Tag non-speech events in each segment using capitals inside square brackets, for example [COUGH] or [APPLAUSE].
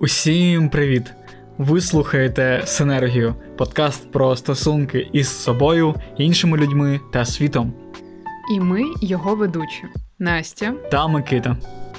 Усім привіт! Ви слухаєте Синергію, подкаст про стосунки із собою, іншими людьми та світом. І ми його ведучі Настя та Микита.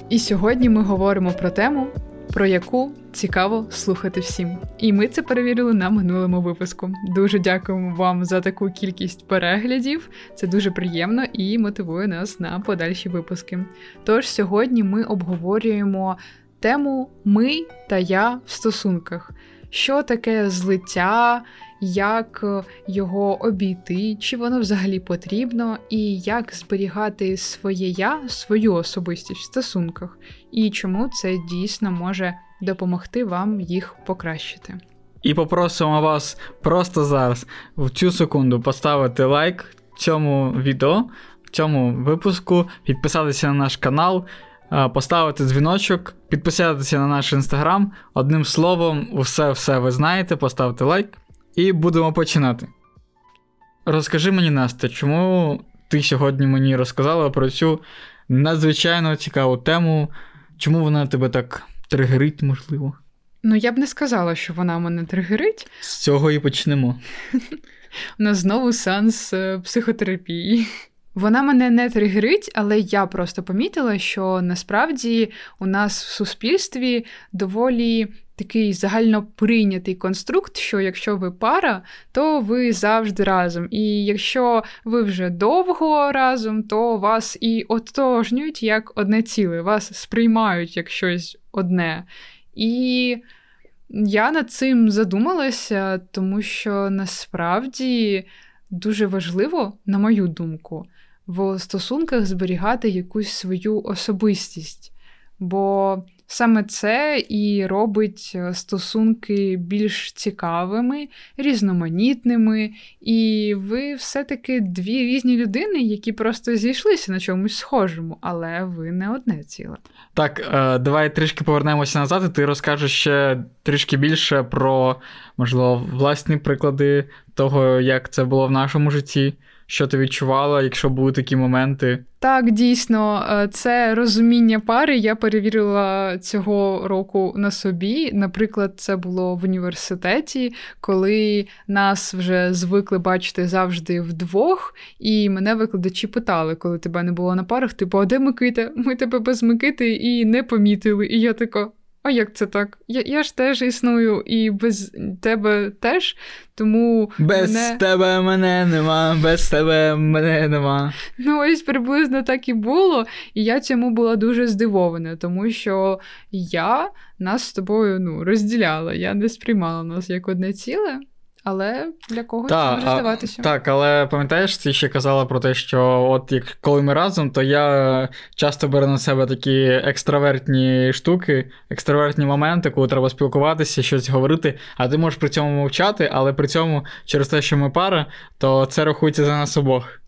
І сьогодні ми говоримо про тему, про яку цікаво слухати всім. І ми це перевірили на минулому випуску. Дуже дякуємо вам за таку кількість переглядів. Це дуже приємно і мотивує нас на подальші випуски. Тож сьогодні ми обговорюємо тему Ми та я в стосунках. Що таке злиття, як його обійти, чи воно взагалі потрібно, і як зберігати своє я, свою особистість в стосунках, і чому це дійсно може допомогти вам їх покращити. І попросимо вас просто зараз в цю секунду поставити лайк цьому відео, цьому випуску, підписатися на наш канал. Поставити дзвіночок, підписатися на наш інстаграм. Одним словом, все-все ви знаєте, поставте лайк і будемо починати. Розкажи мені, Настя, чому ти сьогодні мені розказала про цю надзвичайно цікаву тему, чому вона тебе так тригерить, можливо? Ну, я б не сказала, що вона мене тригерить. З цього і почнемо. [LAUGHS] У нас знову сеанс е, психотерапії. Вона мене не тригерить, але я просто помітила, що насправді у нас в суспільстві доволі такий загально прийнятий конструкт, що якщо ви пара, то ви завжди разом. І якщо ви вже довго разом, то вас і отожнюють як одне ціле, вас сприймають як щось одне. І я над цим задумалася, тому що насправді дуже важливо, на мою думку, в стосунках зберігати якусь свою особистість. Бо саме це і робить е, стосунки більш цікавими, різноманітними, і ви все-таки дві різні людини, які просто зійшлися на чомусь схожому, але ви не одне ціле. Так, е, давай трішки повернемося назад, і ти розкажеш ще трішки більше про, можливо, власні приклади того, як це було в нашому житті що ти відчувала, якщо були такі моменти? Так, дійсно, е, це розуміння пари. Я перевірила цього року на собі. Наприклад, це було в університеті, коли нас вже звикли бачити завжди вдвох, і мене викладачі питали, коли тебе не було на парах, типу, а де Микита? Ми тебе без Микити і не помітили. І я така. А як це так? Я я ж теж існую і без тебе теж, тому. Без мене... тебе мене нема, без тебе мене нема. Ну, ось приблизно так і було. І я цьому була дуже здивована, тому що я нас з тобою ну, розділяла, я не сприймала нас як одне ціле. Але для когось та, може здаватися. Так, але пам'ятаєш, ти ще казала про те, що от як коли ми разом, то я часто беру на себе такі екстравертні штуки, екстравертні моменти, коли треба спілкуватися, щось говорити, а ти можеш при цьому мовчати, але при цьому через те, що ми пара, то це рахується за нас обох.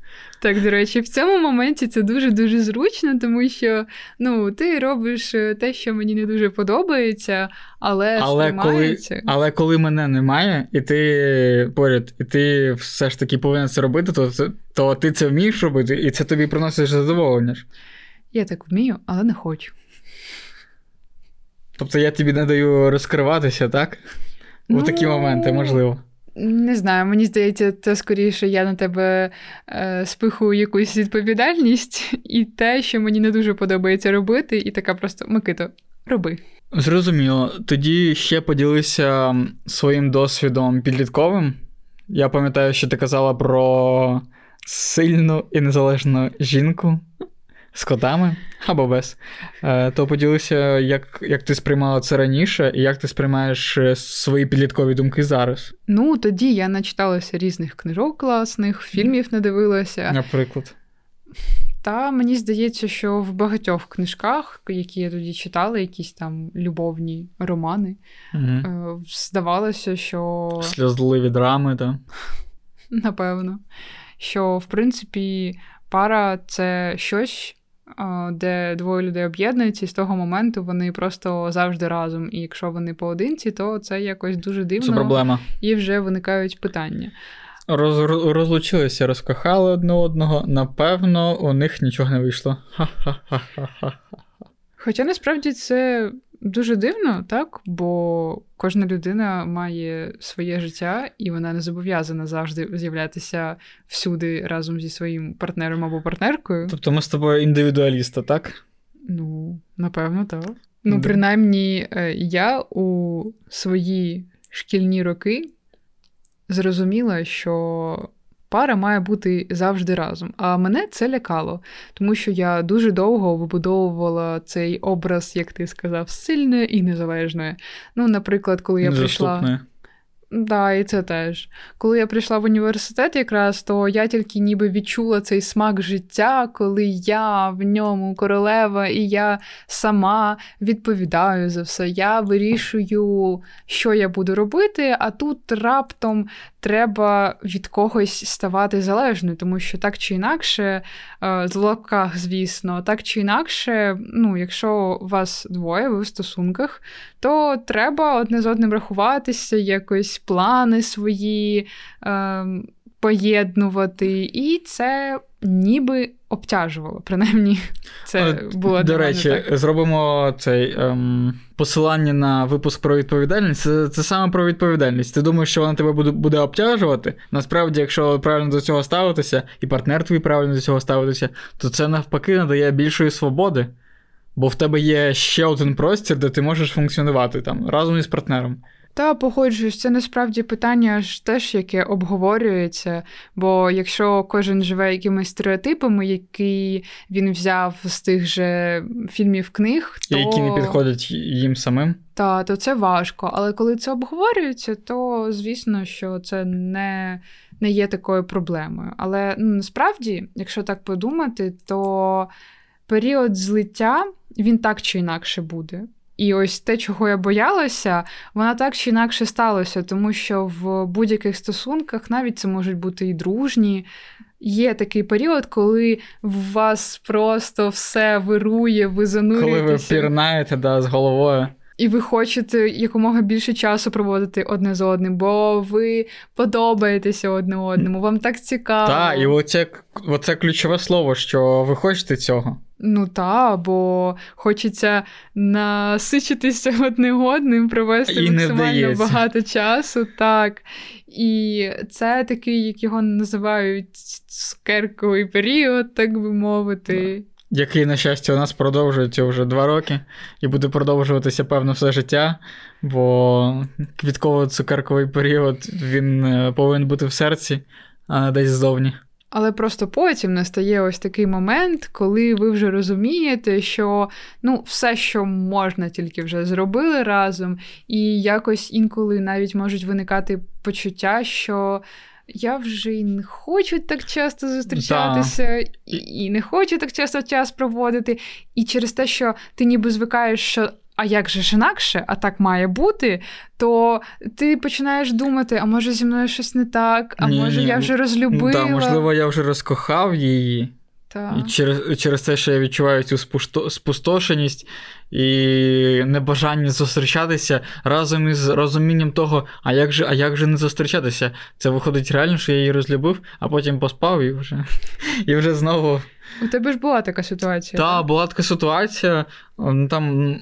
Так, до речі, в цьому моменті це дуже-дуже зручно, тому що ну, ти робиш е, те, що мені не дуже подобається, але але коли, але коли мене немає, і ти поряд, і ти все ж таки повинен це робити, то, то ти це вмієш робити, і це тобі приносить задоволення. Я так вмію, але не хочу. Тобто я тобі не даю розкриватися, так? Ну... У такі моменти, можливо. Не знаю, мені здається, це скоріше я на тебе е, спихую якусь відповідальність і те, що мені не дуже подобається робити, і така просто Микито, роби. Зрозуміло. Тоді ще поділися своїм досвідом підлітковим. Я пам'ятаю, що ти казала про сильну і незалежну жінку з котами або без, е, то поділися, як як ти сприймала це раніше, і як ти сприймаєш е, свої підліткові думки зараз. Ну, тоді я начиталася різних книжок класних, фільмів не дивилася. Наприклад. Та мені здається, що в багатьох книжках, які я тоді читала, якісь там любовні романи, угу. здавалося, що. Сльозливі драми, так? [LAUGHS] Напевно. Що, в принципі, пара це щось, де двоє людей об'єднуються, і з того моменту вони просто завжди разом. І якщо вони поодинці, то це якось дуже дивно. Це проблема. І вже виникають питання. Роз, розлучилися, розкохали одне одного. Напевно, у них нічого не вийшло. Хоча насправді це дуже дивно, так? Бо кожна людина має своє життя, і вона не зобов'язана завжди з'являтися всюди разом зі своїм партнером або партнеркою. Тобто ми з тобою індивідуалісти, так? Ну, напевно, так. Ну, принаймні, е, я у свої шкільні роки зрозуміла, що пара має бути завжди разом. А мене це лякало, тому що я дуже довго вибудовувала цей образ, як ти сказав, сильної і незалежної. Ну, наприклад, коли я прийшла. Да, і це теж. Коли я прийшла в університет, якраз то я тільки ніби відчула цей смак життя, коли я в ньому королева, і я сама відповідаю за все. Я вирішую, що я буду робити, а тут раптом треба від когось ставати залежною, тому що так чи інакше, е, з лапках, звісно, так чи інакше, ну, якщо вас двоє, ви в стосунках, то треба одне з одним рахуватися, якось плани свої е, поєднувати, і це ніби обтяжувало. Принаймні, це було до речі. Так. Зробимо цей ем, посилання на випуск про відповідальність. Це це саме про відповідальність. Ти думаєш, що вона тебе буде буде обтяжувати? Насправді, якщо правильно до цього ставитися, і партнер твій правильно до цього ставитися, то це навпаки надає більшої свободи. Бо в тебе є ще один простір, де ти можеш функціонувати там разом із партнером. Та погоджуюсь, це насправді питання ж теж, яке обговорюється. Бо якщо кожен живе якимись стереотипами, які він взяв з тих же фільмів книг, то... які не підходять їм самим. Та, то це важко. Але коли це обговорюється, то звісно, що це не не є такою проблемою. Але ну, насправді, якщо так подумати, то період злиття він так чи інакше буде. І ось те, чого я боялася, вона так чи інакше сталося, тому що в будь-яких стосунках навіть це можуть бути і дружні. Є такий період, коли в вас просто все вирує, ви занурюєтеся. Коли ви пірнаєте да, з головою. І ви хочете якомога більше часу проводити одне з одним, бо ви подобаєтеся одне одному, вам так цікаво. Так, і оце, оце ключове слово, що ви хочете цього. Ну та, бо хочеться насичитися [LAUGHS] одне одним, провести і максимально багато часу. Так. І це такий, як його називають, цукерковий період, так би мовити. Який, на щастя, у нас продовжується вже два роки і буде продовжуватися, певно, все життя, бо квітково-цукерковий період він е, повинен бути в серці, а не десь ззовні. Але просто потім настає ось такий момент, коли ви вже розумієте, що ну, все, що можна, тільки вже зробили разом, і якось інколи навіть можуть виникати почуття, що. Я вже й не хочу так часто зустрічатися, да. і, і не хочу так часто час проводити. І через те, що ти ніби звикаєш, що а як же ж інакше, а так має бути, то ти починаєш думати, а може зі мною щось не так, а ні, може ні. я вже розлюбила. Так, можливо, я вже розкохав її. Так. І через через те, що я відчуваю цю спустошеність і небажання зустрічатися разом із розумінням того, а як же а як же не зустрічатися? Це виходить реально, що я її розлюбив, а потім поспав і вже [LAUGHS] і вже знову. У тебе ж була така ситуація. Та, так, була така ситуація. Там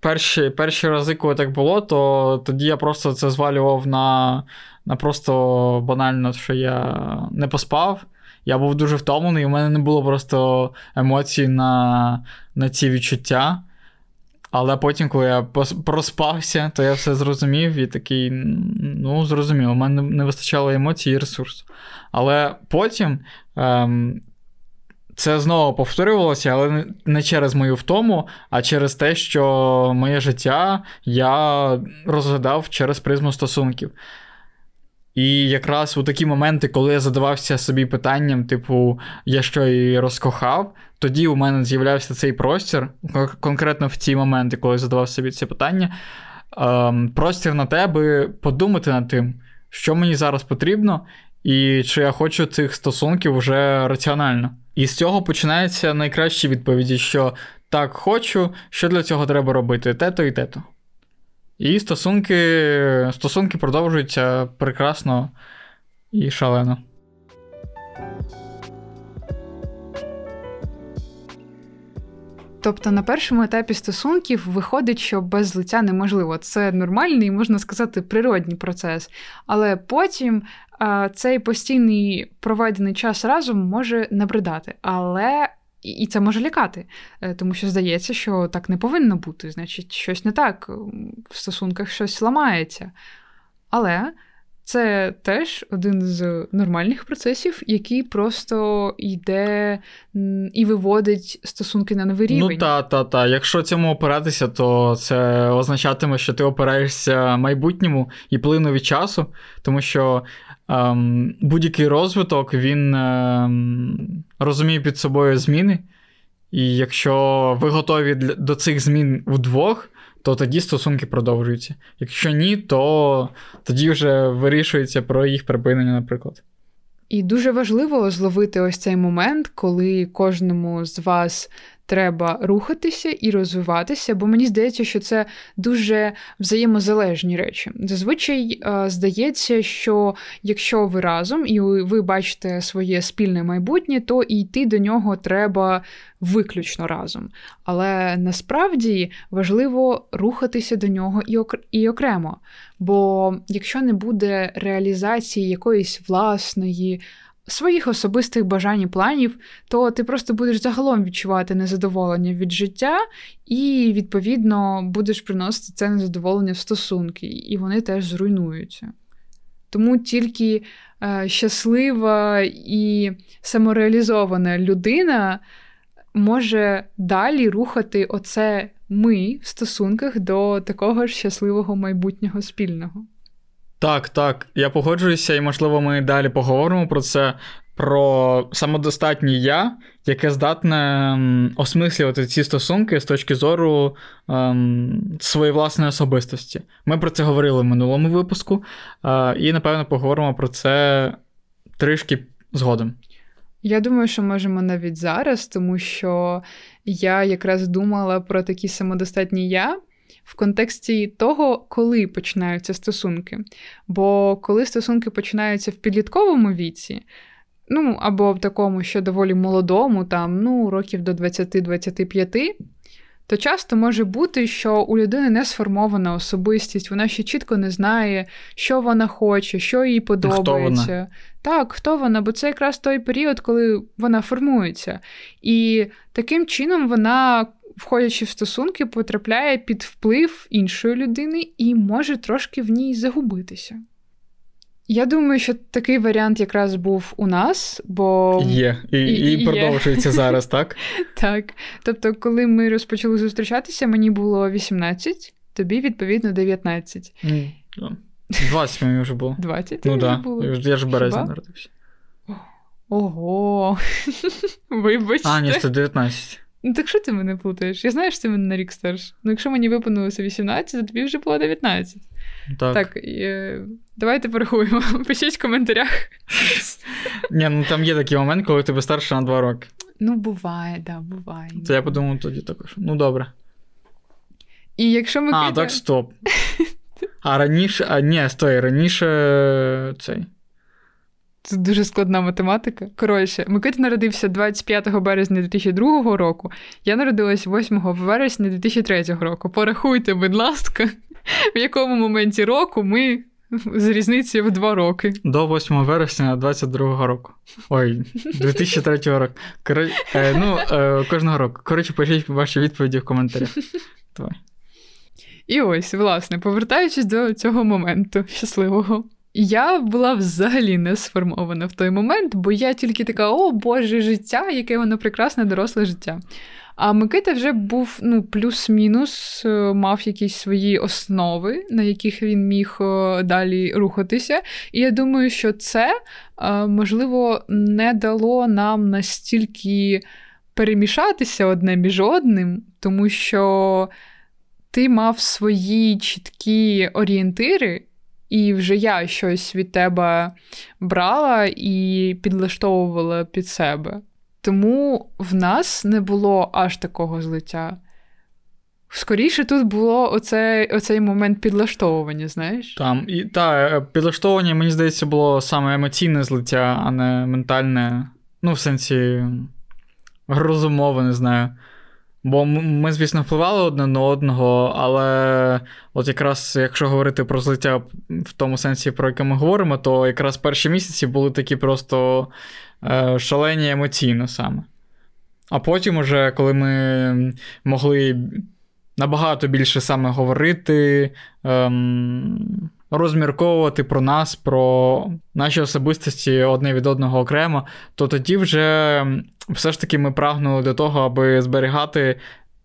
перші перші рази, коли так було, то тоді я просто це звалював на, на просто банально, що я не поспав. Я був дуже втомлений, у мене не було просто емоцій на, на ці відчуття. Але потім, коли я проспався, то я все зрозумів і такий, ну, зрозумів, у мене не вистачало емоцій і ресурсу. Але потім ем, це знову повторювалося, але не через мою втому, а через те, що моє життя я розглядав через призму стосунків. І якраз у такі моменти, коли я задавався собі питанням, типу, я що і розкохав, тоді у мене з'являвся цей простір, конкретно в ці моменти, коли я задавав собі це питання, ем, простір на те, аби подумати над тим, що мені зараз потрібно, і чи я хочу цих стосунків вже раціонально. І з цього починаються найкращі відповіді, що так хочу, що для цього треба робити, те-то і те-то. І стосунки стосунки продовжуються прекрасно і шалено. Тобто на першому етапі стосунків виходить, що без злиття неможливо. Це нормальний, можна сказати, природній процес. Але потім а, цей постійний проведений час разом може набридати. Але і це може лякати, е, тому що здається, що так не повинно бути. Значить, щось не так, в стосунках щось ламається. Але це теж один з нормальних процесів, який просто йде і виводить стосунки на новий рівень. Ну та, та, та. Якщо цьому опиратися, то це означатиме, що ти опираєшся майбутньому і плину від часу, тому що ем, будь-який розвиток він ем, розуміє під собою зміни. І якщо ви готові до цих змін вдвох, то тоді стосунки продовжуються. Якщо ні, то тоді вже вирішується про їх припинення, наприклад. І дуже важливо зловити ось цей момент, коли кожному з вас треба рухатися і розвиватися, бо мені здається, що це дуже взаємозалежні речі. Зазвичай е, здається, що якщо ви разом і ви бачите своє спільне майбутнє, то і йти до нього треба виключно разом. Але насправді важливо рухатися до нього і окремо. Бо якщо не буде реалізації якоїсь власної своїх особистих бажань і планів, то ти просто будеш загалом відчувати незадоволення від життя, і, відповідно, будеш приносити це незадоволення в стосунки, і вони теж зруйнуються. Тому тільки е, щаслива і самореалізована людина може далі рухати оце ми в стосунках до такого ж щасливого майбутнього спільного. Так, так, я погоджуюся, і, можливо, ми далі поговоримо про це. Про самодостатнє я, яке здатне осмислювати ці стосунки з точки зору ем, своєї власної особистості. Ми про це говорили в минулому випуску, е, і, напевно, поговоримо про це трішки згодом. Я думаю, що можемо навіть зараз, тому що я якраз думала про такі самодостатні я в контексті того, коли починаються стосунки. Бо коли стосунки починаються в підлітковому віці, ну або в такому, що доволі молодому, там, ну, років до 20-25, то часто може бути, що у людини не сформована особистість, вона ще чітко не знає, що вона хоче, що їй подобається. Хто вона? Так, хто вона? Бо це якраз той період, коли вона формується. І таким чином вона входячи в стосунки, потрапляє під вплив іншої людини і може трошки в ній загубитися. Я думаю, що такий варіант якраз був у нас, бо є, і і, і продовжується є. зараз, так? [LAUGHS] Так. Тобто, коли ми розпочали зустрічатися, мені було 18, тобі, відповідно, 19. 20 мені вже було. 20 ну, було? Я ж в березні народився. Ого. [LAUGHS] Вибачте. А, ні, це 19. Ну так що ти мене плутаєш? Я знаю, що ти мене на рік старш. Ну, якщо мені виповнилося 18, то тобі вже було 19. Так. Так, і, е, давайте порахуємо. [LAUGHS] Пишіть в коментарях. Ні, ну там є такий момент, коли тебе старше на 2 роки. Ну, буває, да, буває. Це я подумав тоді також. Ну, добре. І якщо ми. А, так стоп. [LAUGHS] А раніше, а ні, стой, раніше цей. Це дуже складна математика. Коротше, Микита народився 25 березня 2002 року. Я народилась 8 вересня 2003 року. Порахуйте, будь ласка, в якому моменті року ми з різницею в 2 роки. До 8 вересня 22 року. Ой, 2003 року. Кор... Е, ну, е, кожного року. Коротше, пишіть ваші відповіді в коментарях. Давай. І ось, власне, повертаючись до цього моменту щасливого. Я була взагалі не сформована в той момент, бо я тільки така, о Боже, життя, яке воно прекрасне, доросле життя. А Микита вже був ну, плюс-мінус, е, мав якісь свої основи, на яких він міг е, далі рухатися. І я думаю, що це, е, можливо, не дало нам настільки перемішатися одне між одним, тому що ти мав свої чіткі орієнтири. І вже я щось від тебе брала і підлаштовувала під себе. Тому в нас не було аж такого злиття. Скоріше тут було оце, оцей момент підлаштовування, знаєш? Там, і та, е, підлаштовування, мені здається, було саме емоційне злиття, а не ментальне. Ну, в сенсі розумове, не знаю. Бо ми, звісно, впливали одне на одного, але от якраз якщо говорити про злиття в тому сенсі, про яке ми говоримо, то якраз перші місяці були такі просто е, шалені емоційно саме. А потім, уже, коли ми могли набагато більше саме говорити, ем, розмірковувати про нас, про наші особистості одне від одного окремо, то тоді вже все ж таки ми прагнули до того, аби зберігати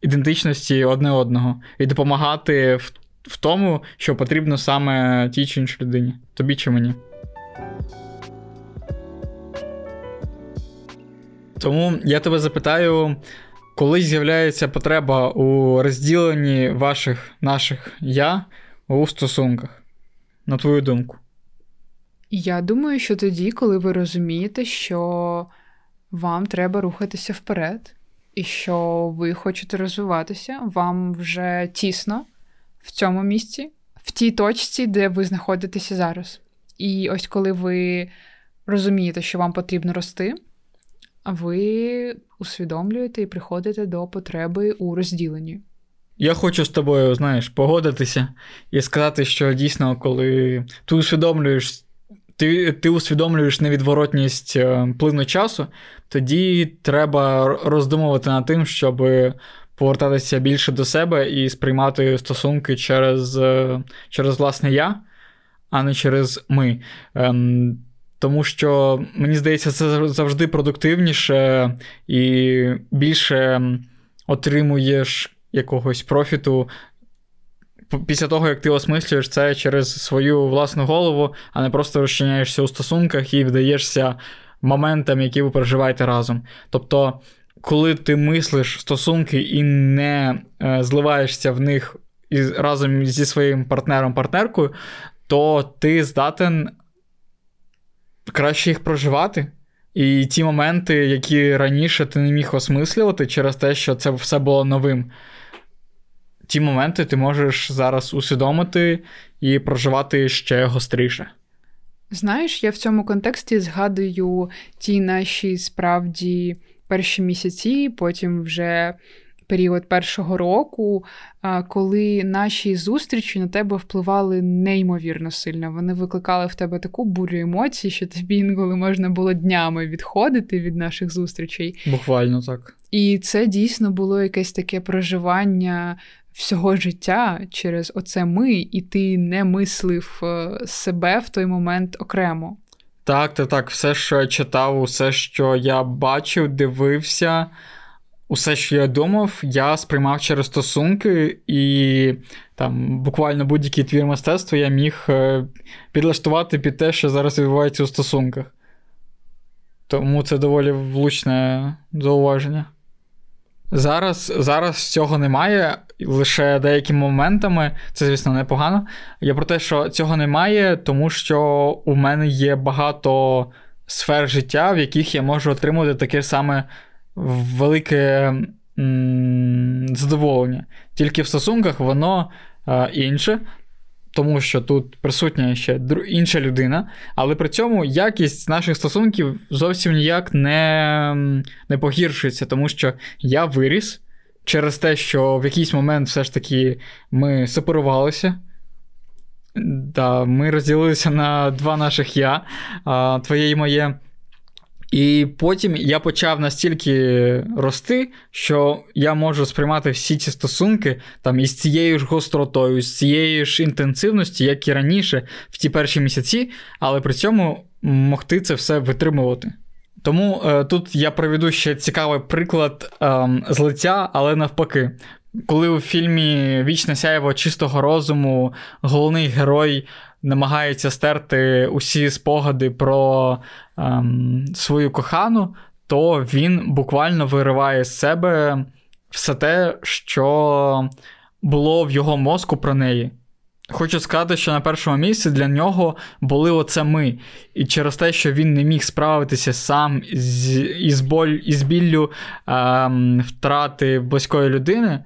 ідентичності одне одного і допомагати в, в тому, що потрібно саме тій чи іншій людині, тобі чи мені. Тому я тебе запитаю, коли з'являється потреба у розділенні ваших наших я у стосунках, на твою думку? Я думаю, що тоді, коли ви розумієте, що вам треба рухатися вперед, і що ви хочете розвиватися, вам вже тісно в цьому місці, в тій точці, де ви знаходитеся зараз. І ось коли ви розумієте, що вам потрібно рости, ви усвідомлюєте і приходите до потреби у розділенні. Я хочу з тобою, знаєш, погодитися і сказати, що дійсно, коли ти усвідомлюєш ти ти усвідомлюєш невідворотність е, плину часу, тоді треба роздумувати над тим, щоб повертатися більше до себе і сприймати стосунки через е, через власне я, а не через ми. Ем, тому що мені здається, це завжди продуктивніше і більше отримуєш якогось профіту після того, як ти осмислюєш це через свою власну голову, а не просто розчиняєшся у стосунках і вдаєшся моментам, які ви проживаєте разом. Тобто, коли ти мислиш стосунки і не е, зливаєшся в них із, разом зі своїм партнером-партнеркою, то ти здатен краще їх проживати. І ті моменти, які раніше ти не міг осмислювати через те, що це все було новим ті моменти ти можеш зараз усвідомити і проживати ще гостріше. Знаєш, я в цьому контексті згадую ті наші справді перші місяці, потім вже період першого року, коли наші зустрічі на тебе впливали неймовірно сильно. Вони викликали в тебе таку бурю емоцій, що тобі інколи можна було днями відходити від наших зустрічей. Буквально так. І це дійсно було якесь таке проживання всього життя через оце ми, і ти не мислив е, себе в той момент окремо. Так, так, так, все, що я читав, усе, що я бачив, дивився, усе, що я думав, я сприймав через стосунки, і там буквально будь-який твір мистецтва я міг е, підлаштувати під те, що зараз відбувається у стосунках. Тому це доволі влучне зауваження. Зараз зараз цього немає, лише деякими моментами, це, звісно, непогано. Я про те, що цього немає, тому що у мене є багато сфер життя, в яких я можу отримати таке саме велике м- задоволення. Тільки в стосунках воно е, інше тому що тут присутня ще інша людина, але при цьому якість наших стосунків зовсім ніяк не, не погіршується, тому що я виріс через те, що в якийсь момент все ж таки ми сепарувалися. Да, Ми розділилися на два наших я, твоє і моє. І потім я почав настільки рости, що я можу сприймати всі ці стосунки там із цією ж гостротою, з цією ж інтенсивністю, як і раніше, в ті перші місяці, але при цьому могти це все витримувати. Тому е, тут я приведу ще цікавий приклад е, злиття, але навпаки. Коли у фільмі Вічне сяєво чистого розуму головний герой намагається стерти усі спогади про ем, свою кохану, то він буквально вириває з себе все те, що було в його мозку про неї. Хочу сказати, що на першому місці для нього були оце ми. І через те, що він не міг справитися сам з, із, боль, із біллю ем, втрати близької людини,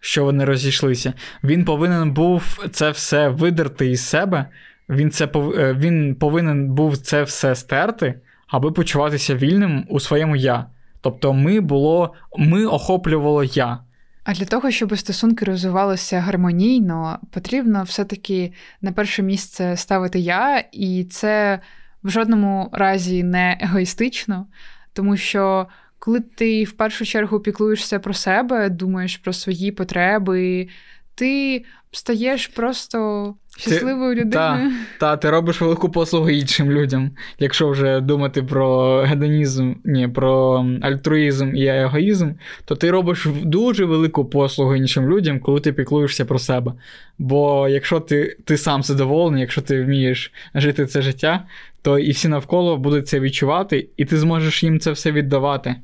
що вони розійшлися, він повинен був це все видерти із себе. Він це е, він повинен був це все стерти, аби почуватися вільним у своєму я. Тобто, ми було, ми охоплювало я. А для того, щоб стосунки розвивалися гармонійно, потрібно все-таки на перше місце ставити я, і це в жодному разі не егоїстично, тому що коли ти в першу чергу піклуєшся про себе, думаєш про свої потреби, ти стаєш просто щасливою людиною. Та, та, ти робиш велику послугу іншим людям. Якщо вже думати про гедонізм, ні, про альтруїзм і егоїзм, то ти робиш дуже велику послугу іншим людям, коли ти піклуєшся про себе. Бо якщо ти ти сам задоволений, якщо ти вмієш жити це життя, то і всі навколо будуть це відчувати, і ти зможеш їм це все віддавати.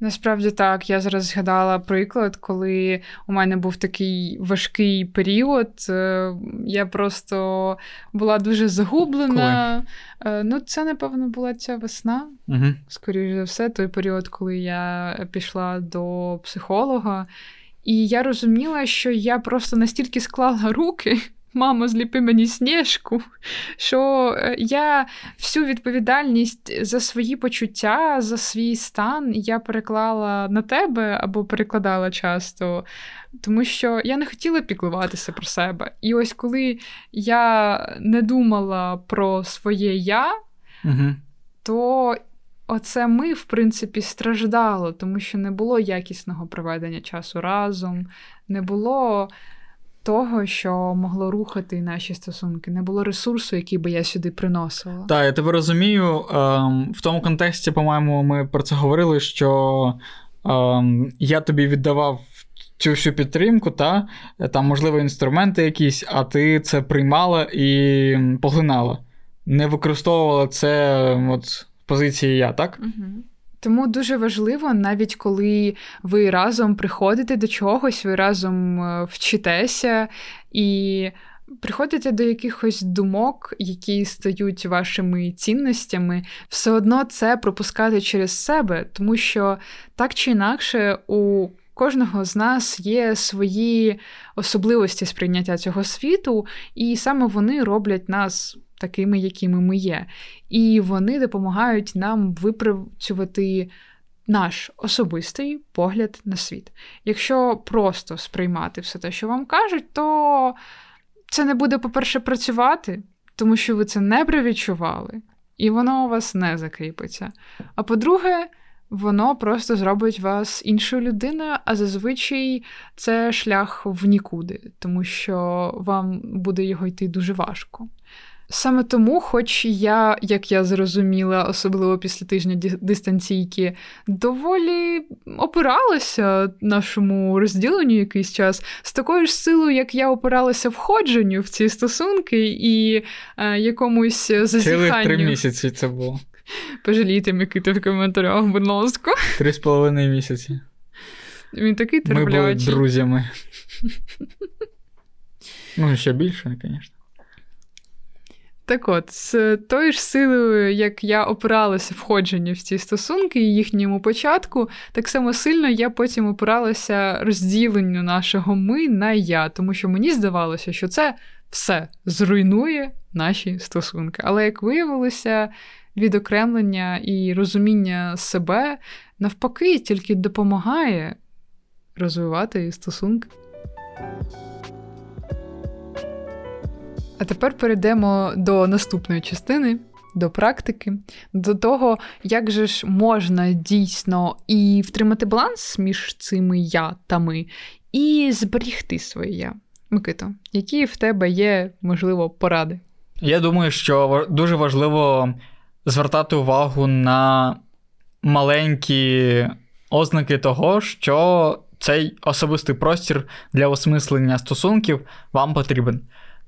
Насправді так, я зараз згадала приклад, коли у мене був такий важкий період. Е, я просто була дуже загублена. Коли? Е, ну, це, напевно, була ця весна. Угу. Скоріше за все, той період, коли я пішла до психолога. І я розуміла, що я просто настільки склала руки. Мамо, зліпи мені сніжку, що е, я всю відповідальність за свої почуття, за свій стан я переклала на тебе або перекладала часто, тому що я не хотіла піклуватися про себе. І ось коли я не думала про своє я, угу. то оце ми, в принципі, страждало, тому що не було якісного проведення часу разом, не було того, що могло рухати наші стосунки, не було ресурсу, який би я сюди приносила. Так, я тебе розумію. Ем, в тому контексті, по-моєму, ми про це говорили, що ем, я тобі віддавав. Цю всю підтримку, та там, можливо, інструменти якісь, а ти це приймала і поглинала. Не використовувала це от, з позиції я, так? Угу. Тому дуже важливо, навіть коли ви разом приходите до чогось, ви разом е, вчитеся і приходите до якихось думок, які стають вашими цінностями, все одно це пропускати через себе, тому що так чи інакше у кожного з нас є свої особливості сприйняття цього світу, і саме вони роблять нас такими, якими ми є. І вони допомагають нам випрацювати наш особистий погляд на світ. Якщо просто сприймати все те, що вам кажуть, то це не буде, по-перше, працювати, тому що ви це не привідчували, і воно у вас не закріпиться. А по-друге, воно просто зробить вас іншою людиною, а зазвичай це шлях в нікуди, тому що вам буде його йти дуже важко. Саме тому, хоч я, як я зрозуміла, особливо після тижня дистанційки, доволі опиралася нашому розділенню якийсь час з такою ж силою, як я опиралася входженню в ці стосунки і е, якомусь зазіханню. Цілих три місяці це було. Пожалійте Микита в коментарях, будь ласка. Три з половиною місяці. Він такий терплячий. Ми були друзями. [LAUGHS] Ну, ще більше, звісно. Так от, з тою ж силою, як я опиралася входження в ці стосунки і їхньому початку, так само сильно я потім опиралася розділенню нашого ми на я, тому що мені здавалося, що це все зруйнує наші стосунки. Але як виявилося, відокремлення і розуміння себе навпаки тільки допомагає розвивати стосунки. А тепер перейдемо до наступної частини, до практики, до того, як же ж можна дійсно і втримати баланс між цими я та ми, і зберігти своє я. Микито, які в тебе є, можливо, поради? Я думаю, що дуже важливо звертати увагу на маленькі ознаки того, що цей особистий простір для осмислення стосунків вам потрібен.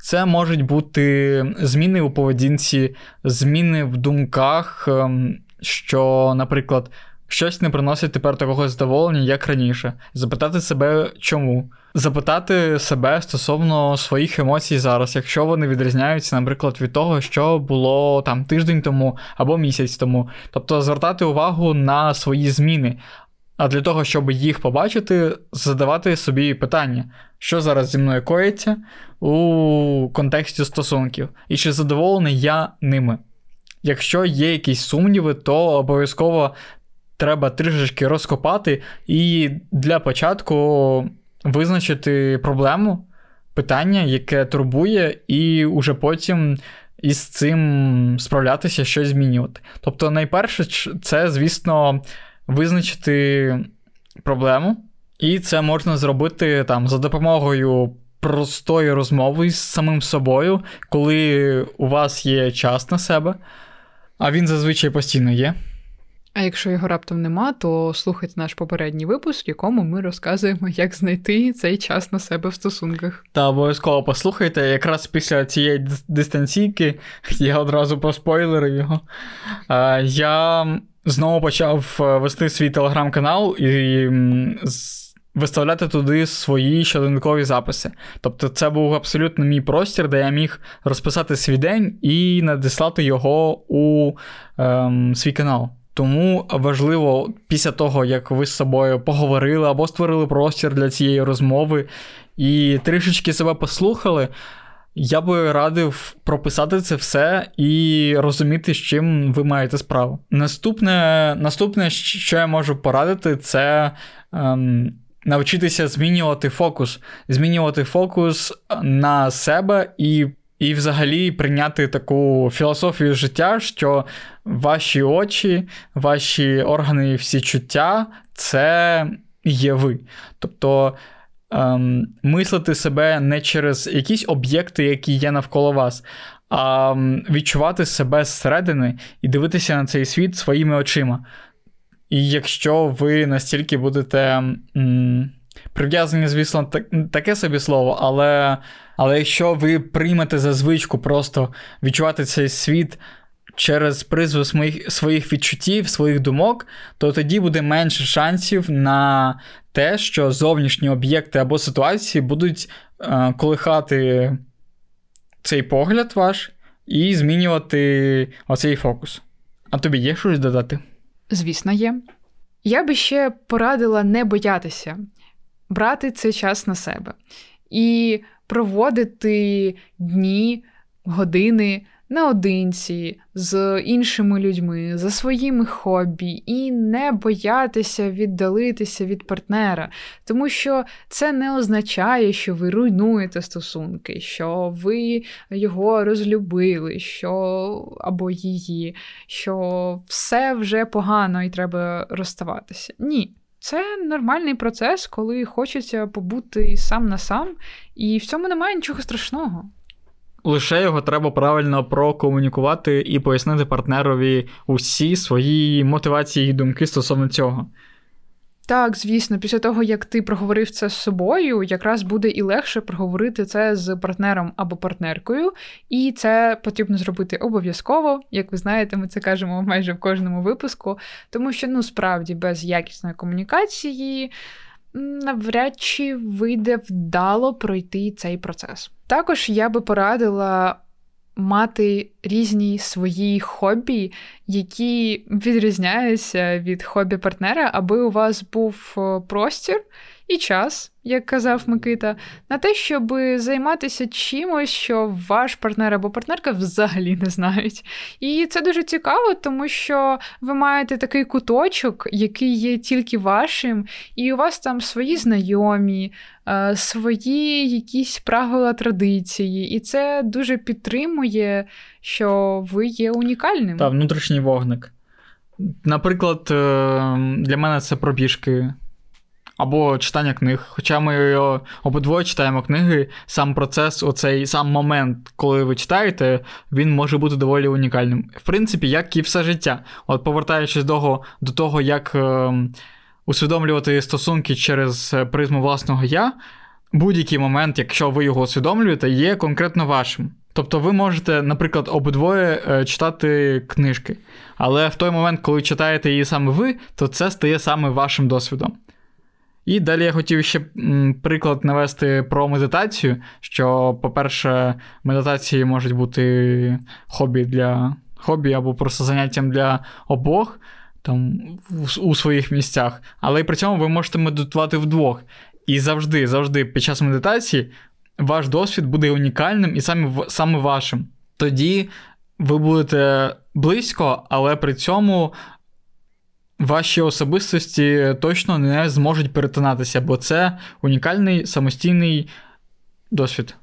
Це можуть бути зміни у поведінці, зміни в думках, ем, що, наприклад, щось не приносить тепер такого задоволення, як раніше. Запитати себе, чому. Запитати себе стосовно своїх емоцій зараз, якщо вони відрізняються, наприклад, від того, що було там тиждень тому або місяць тому. Тобто звертати увагу на свої зміни. А для того, щоб їх побачити, задавати собі питання, що зараз зі мною коїться у контексті стосунків, і чи задоволений я ними. Якщо є якісь сумніви, то обов'язково треба трішечки розкопати і для початку визначити проблему, питання, яке турбує, і уже потім із цим справлятися, щось змінювати. Тобто, найперше, це, звісно, визначити проблему, і це можна зробити там за допомогою. Простої розмови з самим собою, коли у вас є час на себе, а він зазвичай постійно є. А якщо його раптом нема, то слухайте наш попередній випуск, в якому ми розказуємо, як знайти цей час на себе в стосунках. Та обов'язково послухайте, якраз після цієї дистанційки [LAUGHS] я одразу проспойлерив його. Я знову почав е, вести свій телеграм-канал і виставляти туди свої щоденникові записи. Тобто, це був абсолютно мій простір, де я міг розписати свій день і надіслати його у ем, свій канал. Тому важливо після того, як ви з собою поговорили або створили простір для цієї розмови і трішечки себе послухали, я би радив прописати це все і розуміти, з чим ви маєте справу. Наступне, наступне що я можу порадити, це ем, навчитися змінювати фокус, змінювати фокус на себе і і взагалі прийняти таку філософію життя, що ваші очі, ваші органи всі чуття це є ви. Тобто ем, мислити себе не через якісь об'єкти, які є навколо вас, а відчувати себе зсередини і дивитися на цей світ своїми очима. І якщо ви настільки будете. М- Прив'язані, звісно, так, таке собі слово, але але якщо ви приймете за звичку просто відчувати цей світ через призву своїх своїх відчуттів, своїх думок, то тоді буде менше шансів на те, що зовнішні об'єкти або ситуації будуть е, колихати цей погляд ваш і змінювати оцей фокус. А тобі є щось додати? Звісно, є. Я би ще порадила не боятися брати цей час на себе і проводити дні, години наодинці з іншими людьми, за своїми хобі, і не боятися віддалитися від партнера, тому що це не означає, що ви руйнуєте стосунки, що ви його розлюбили, що або її, що все вже погано і треба розставатися. Ні. Це нормальний процес, коли хочеться побути сам на сам, і в цьому немає нічого страшного. Лише його треба правильно прокомунікувати і пояснити партнерові усі свої мотивації і думки стосовно цього. Так, звісно, після того, як ти проговорив це з собою, якраз буде і легше проговорити це з партнером або партнеркою, і це потрібно зробити обов'язково. Як ви знаєте, ми це кажемо майже в кожному випуску, тому що ну справді без якісної комунікації навряд чи вийде вдало пройти цей процес. Також я би порадила мати різні свої хобі, які відрізняються від хобі партнера, аби у вас був е, простір і час, як казав Микита, на те, щоб займатися чимось, що ваш партнер або партнерка взагалі не знають. І це дуже цікаво, тому що ви маєте такий куточок, який є тільки вашим, і у вас там свої знайомі, е, свої якісь правила традиції, і це дуже підтримує, що ви є унікальним. Та, внутрішній вогник. Наприклад, е, для мене це пробіжки або читання книг. Хоча ми обидвоє читаємо книги, сам процес, оцей сам момент, коли ви читаєте, він може бути доволі унікальним. В принципі, як і все життя. От повертаючись до, до того, як е, усвідомлювати стосунки через призму власного я, будь-який момент, якщо ви його усвідомлюєте, є конкретно вашим. Тобто ви можете, наприклад, обидвоє е, читати книжки, але в той момент, коли читаєте її саме ви, то це стає саме вашим досвідом. І далі я хотів ще приклад навести про медитацію. Що, по-перше, медитації можуть бути хобі для хобі або просто заняттям для обох там у своїх місцях, але при цьому ви можете медитувати вдвох. І завжди, завжди, під час медитації ваш досвід буде унікальним і саме, саме вашим. Тоді ви будете близько, але при цьому ваші особистості точно не зможуть перетинатися, бо це унікальний самостійний досвід.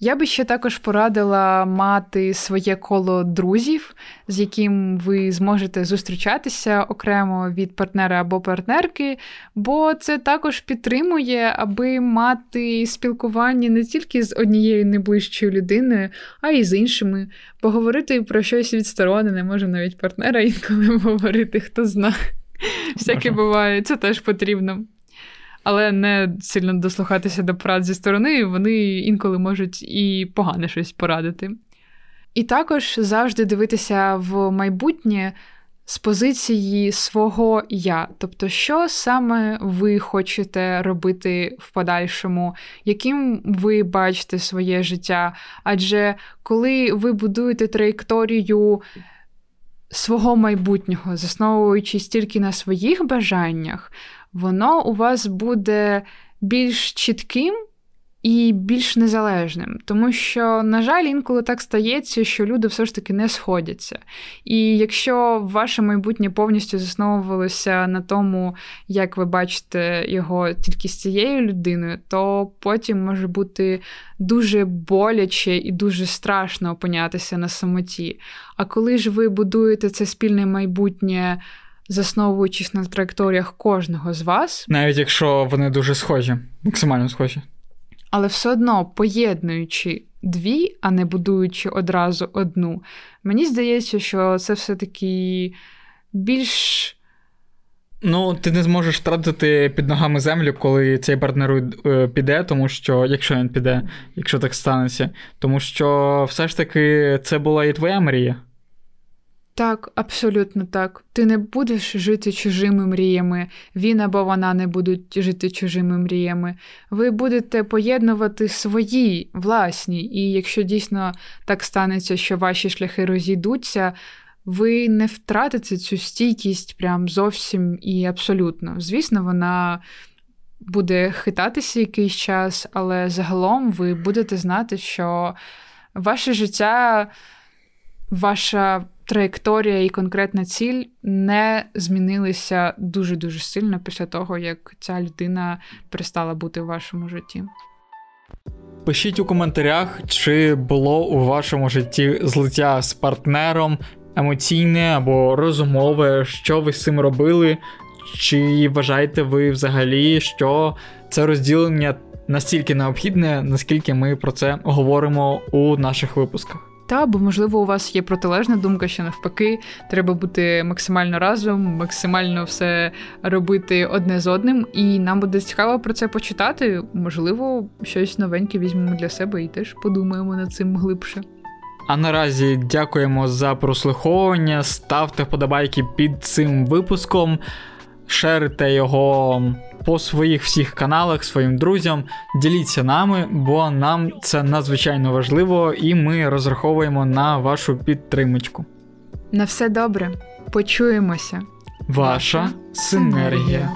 Я би ще також порадила мати своє коло друзів, з яким ви зможете зустрічатися окремо від партнера або партнерки, бо це також підтримує, аби мати спілкування не тільки з однією найближчою людиною, а й з іншими. Поговорити про щось відсторонене, може навіть партнера інколи [LAUGHS] говорити, хто знає. Всяке буває, це теж потрібно але не сильно дослухатися до порад зі сторони, вони інколи можуть і погане щось порадити. І також завжди дивитися в майбутнє з позиції свого я, тобто, що саме ви хочете робити в подальшому, яким ви бачите своє життя. Адже коли ви будуєте траєкторію свого майбутнього, засновуючись тільки на своїх бажаннях, воно у вас буде більш чітким і більш незалежним. Тому що, на жаль, інколи так стається, що люди все ж таки не сходяться. І якщо ваше майбутнє повністю засновувалося на тому, як ви бачите його тільки з цією людиною, то потім може бути дуже боляче і дуже страшно опинятися на самоті. А коли ж ви будуєте це спільне майбутнє засновуючись на траєкторіях кожного з вас. Навіть якщо вони дуже схожі, максимально схожі. Але все одно поєднуючи дві, а не будуючи одразу одну, мені здається, що це все-таки більш. Ну, ти не зможеш втратити під ногами землю, коли цей партнер е, піде, тому що, якщо він піде, якщо так станеться, тому що все ж таки це була і твоя мрія. Так, абсолютно так. Ти не будеш жити чужими мріями, він або вона не будуть жити чужими мріями. Ви будете поєднувати свої власні, і якщо дійсно так станеться, що ваші шляхи розійдуться, ви не втратите цю стійкість прям зовсім і абсолютно. Звісно, вона буде хитатися якийсь час, але загалом ви будете знати, що ваше життя, ваша траєкторія і конкретна ціль не змінилися дуже-дуже сильно після того, як ця людина перестала бути в вашому житті. Пишіть у коментарях, чи було у вашому житті злиття з партнером, емоційне або розумове, що ви з цим робили, чи вважаєте ви взагалі, що це розділення настільки необхідне, наскільки ми про це говоримо у наших випусках. Та, бо, можливо, у вас є протилежна думка, що навпаки, треба бути максимально разом, максимально все робити одне з одним, і нам буде цікаво про це почитати. Можливо, щось новеньке візьмемо для себе і теж подумаємо над цим глибше. А наразі дякуємо за прослуховування. Ставте вподобайки під цим випуском, шерите його по своїх всіх каналах, своїм друзям. Діліться нами, бо нам це надзвичайно важливо, і ми розраховуємо на вашу підтримочку. На все добре. Почуємося. Ваша синергія.